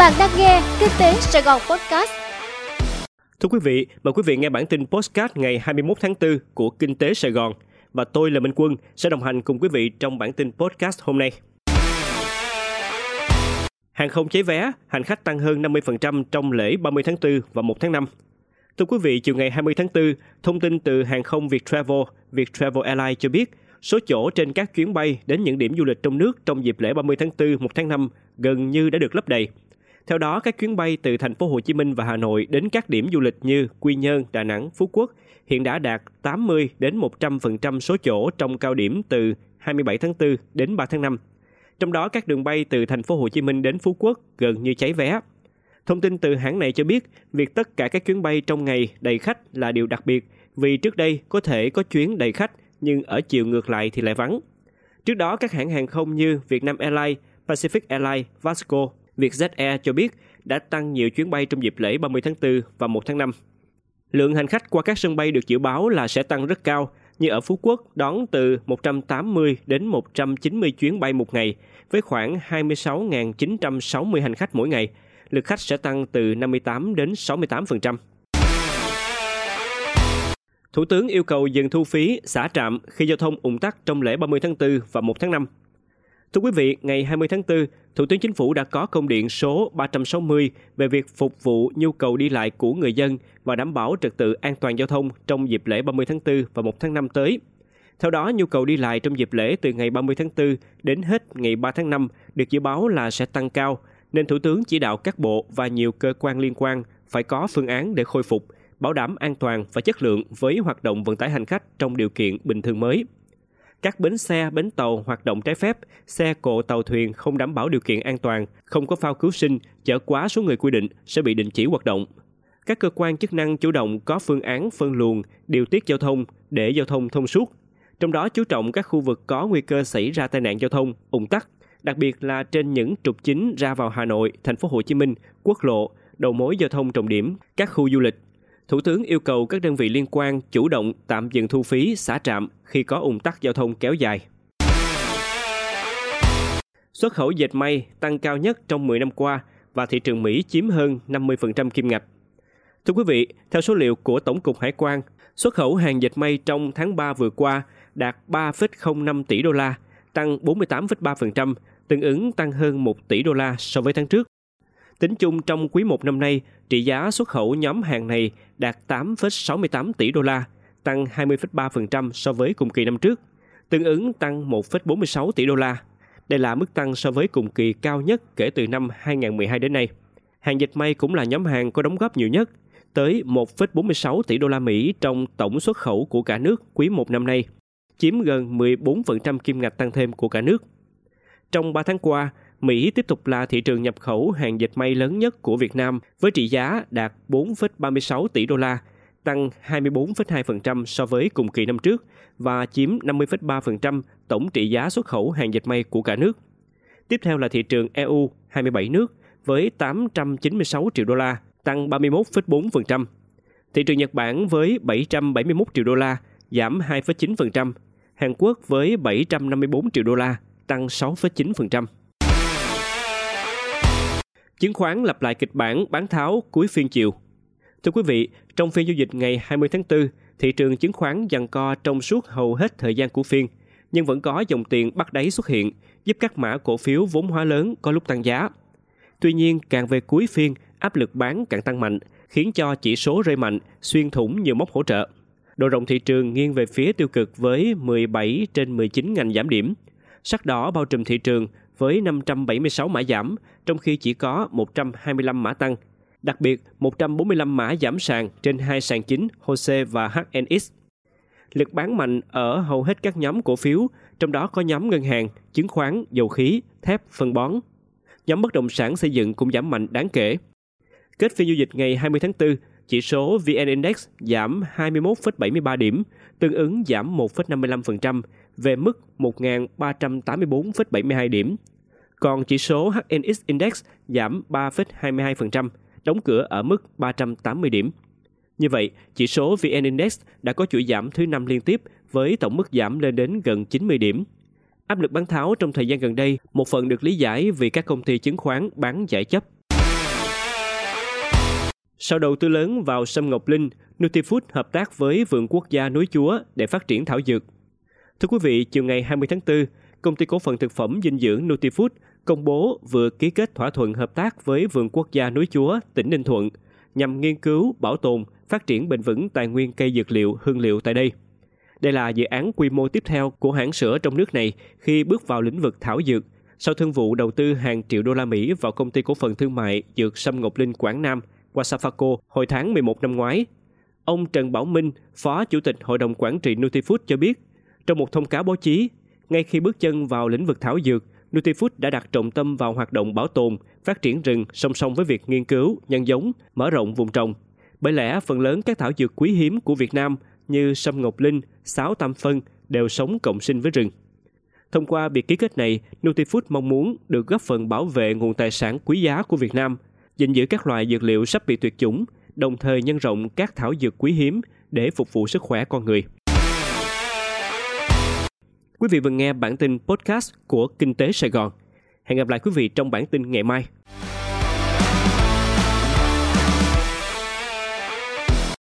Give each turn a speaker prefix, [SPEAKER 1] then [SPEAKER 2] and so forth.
[SPEAKER 1] Bạn đang nghe Kinh tế Sài Gòn Podcast.
[SPEAKER 2] Thưa quý vị, mời quý vị nghe bản tin podcast ngày 21 tháng 4 của Kinh tế Sài Gòn. Và tôi là Minh Quân sẽ đồng hành cùng quý vị trong bản tin podcast hôm nay. Hàng không cháy vé, hành khách tăng hơn 50% trong lễ 30 tháng 4 và 1 tháng 5. Thưa quý vị, chiều ngày 20 tháng 4, thông tin từ hàng không Viettravel, Viettravel Airlines cho biết số chỗ trên các chuyến bay đến những điểm du lịch trong nước trong dịp lễ 30 tháng 4, 1 tháng 5 gần như đã được lấp đầy. Theo đó, các chuyến bay từ thành phố Hồ Chí Minh và Hà Nội đến các điểm du lịch như Quy Nhơn, Đà Nẵng, Phú Quốc hiện đã đạt 80 đến 100% số chỗ trong cao điểm từ 27 tháng 4 đến 3 tháng 5. Trong đó các đường bay từ thành phố Hồ Chí Minh đến Phú Quốc gần như cháy vé. Thông tin từ hãng này cho biết, việc tất cả các chuyến bay trong ngày đầy khách là điều đặc biệt vì trước đây có thể có chuyến đầy khách nhưng ở chiều ngược lại thì lại vắng. Trước đó các hãng hàng không như Vietnam Airlines, Pacific Airlines, Vasco, Vietjet Air cho biết đã tăng nhiều chuyến bay trong dịp lễ 30 tháng 4 và 1 tháng 5. Lượng hành khách qua các sân bay được dự báo là sẽ tăng rất cao, như ở Phú Quốc đón từ 180 đến 190 chuyến bay một ngày với khoảng 26.960 hành khách mỗi ngày. Lượt khách sẽ tăng từ 58 đến 68%. Thủ tướng yêu cầu dừng thu phí xả trạm khi giao thông ủng tắc trong lễ 30 tháng 4 và 1 tháng 5. Thưa quý vị, ngày 20 tháng 4, Thủ tướng Chính phủ đã có công điện số 360 về việc phục vụ nhu cầu đi lại của người dân và đảm bảo trật tự an toàn giao thông trong dịp lễ 30 tháng 4 và 1 tháng 5 tới. Theo đó, nhu cầu đi lại trong dịp lễ từ ngày 30 tháng 4 đến hết ngày 3 tháng 5 được dự báo là sẽ tăng cao, nên Thủ tướng chỉ đạo các bộ và nhiều cơ quan liên quan phải có phương án để khôi phục, bảo đảm an toàn và chất lượng với hoạt động vận tải hành khách trong điều kiện bình thường mới các bến xe, bến tàu hoạt động trái phép, xe cộ tàu thuyền không đảm bảo điều kiện an toàn, không có phao cứu sinh, chở quá số người quy định sẽ bị đình chỉ hoạt động. Các cơ quan chức năng chủ động có phương án phân luồng, điều tiết giao thông để giao thông thông suốt. Trong đó chú trọng các khu vực có nguy cơ xảy ra tai nạn giao thông, ủng tắc, đặc biệt là trên những trục chính ra vào Hà Nội, thành phố Hồ Chí Minh, quốc lộ, đầu mối giao thông trọng điểm, các khu du lịch, Thủ tướng yêu cầu các đơn vị liên quan chủ động tạm dừng thu phí xả trạm khi có ủng tắc giao thông kéo dài. Xuất khẩu dệt may tăng cao nhất trong 10 năm qua và thị trường Mỹ chiếm hơn 50% kim ngạch. Thưa quý vị, theo số liệu của Tổng cục Hải quan, xuất khẩu hàng dệt may trong tháng 3 vừa qua đạt 3,05 tỷ đô la, tăng 48,3%, tương ứng tăng hơn 1 tỷ đô la so với tháng trước. Tính chung trong quý 1 năm nay, trị giá xuất khẩu nhóm hàng này đạt 8,68 tỷ đô la, tăng 20,3% so với cùng kỳ năm trước, tương ứng tăng 1,46 tỷ đô la. Đây là mức tăng so với cùng kỳ cao nhất kể từ năm 2012 đến nay. Hàng dịch may cũng là nhóm hàng có đóng góp nhiều nhất, tới 1,46 tỷ đô la Mỹ trong tổng xuất khẩu của cả nước quý 1 năm nay, chiếm gần 14% kim ngạch tăng thêm của cả nước. Trong 3 tháng qua, Mỹ tiếp tục là thị trường nhập khẩu hàng dệt may lớn nhất của Việt Nam với trị giá đạt 4,36 tỷ đô la, tăng 24,2% so với cùng kỳ năm trước và chiếm 50,3% tổng trị giá xuất khẩu hàng dệt may của cả nước. Tiếp theo là thị trường EU 27 nước với 896 triệu đô la, tăng 31,4%. Thị trường Nhật Bản với 771 triệu đô la, giảm 2,9%. Hàn Quốc với 754 triệu đô la, tăng 6,9%. Chứng khoán lặp lại kịch bản bán tháo cuối phiên chiều. Thưa quý vị, trong phiên giao dịch ngày 20 tháng 4, thị trường chứng khoán giằng co trong suốt hầu hết thời gian của phiên, nhưng vẫn có dòng tiền bắt đáy xuất hiện, giúp các mã cổ phiếu vốn hóa lớn có lúc tăng giá. Tuy nhiên, càng về cuối phiên, áp lực bán càng tăng mạnh, khiến cho chỉ số rơi mạnh, xuyên thủng nhiều mốc hỗ trợ. Độ rộng thị trường nghiêng về phía tiêu cực với 17 trên 19 ngành giảm điểm. Sắc đỏ bao trùm thị trường với 576 mã giảm, trong khi chỉ có 125 mã tăng. Đặc biệt, 145 mã giảm sàn trên hai sàn chính HOSE và HNX. Lực bán mạnh ở hầu hết các nhóm cổ phiếu, trong đó có nhóm ngân hàng, chứng khoán, dầu khí, thép, phân bón. Nhóm bất động sản xây dựng cũng giảm mạnh đáng kể. Kết phiên giao dịch ngày 20 tháng 4, chỉ số VN Index giảm 21,73 điểm, tương ứng giảm 1,55% về mức 1.384,72 điểm. Còn chỉ số HNX Index giảm 3,22%, đóng cửa ở mức 380 điểm. Như vậy, chỉ số VN Index đã có chuỗi giảm thứ năm liên tiếp với tổng mức giảm lên đến gần 90 điểm. Áp lực bán tháo trong thời gian gần đây một phần được lý giải vì các công ty chứng khoán bán giải chấp. Sau đầu tư lớn vào sâm ngọc linh, Nutifood hợp tác với Vườn Quốc gia Núi Chúa để phát triển thảo dược. Thưa quý vị, chiều ngày 20 tháng 4, công ty cổ phần thực phẩm dinh dưỡng Nutifood công bố vừa ký kết thỏa thuận hợp tác với Vườn Quốc gia Núi Chúa, tỉnh Ninh Thuận, nhằm nghiên cứu, bảo tồn, phát triển bền vững tài nguyên cây dược liệu, hương liệu tại đây. Đây là dự án quy mô tiếp theo của hãng sữa trong nước này khi bước vào lĩnh vực thảo dược, sau thương vụ đầu tư hàng triệu đô la Mỹ vào công ty cổ phần thương mại dược Sâm Ngọc Linh Quảng Nam, Wasafaco, hồi tháng 11 năm ngoái. Ông Trần Bảo Minh, Phó Chủ tịch Hội đồng Quản trị Nutifood cho biết, trong một thông cáo báo chí, ngay khi bước chân vào lĩnh vực thảo dược, Nutifood đã đặt trọng tâm vào hoạt động bảo tồn, phát triển rừng song song với việc nghiên cứu, nhân giống, mở rộng vùng trồng. Bởi lẽ phần lớn các thảo dược quý hiếm của Việt Nam như sâm ngọc linh, sáo tam phân đều sống cộng sinh với rừng. Thông qua việc ký kết này, Nutifood mong muốn được góp phần bảo vệ nguồn tài sản quý giá của Việt Nam, gìn giữ các loại dược liệu sắp bị tuyệt chủng, đồng thời nhân rộng các thảo dược quý hiếm để phục vụ sức khỏe con người. Quý vị vừa nghe bản tin podcast của Kinh tế Sài Gòn. Hẹn gặp lại quý vị trong bản tin ngày mai.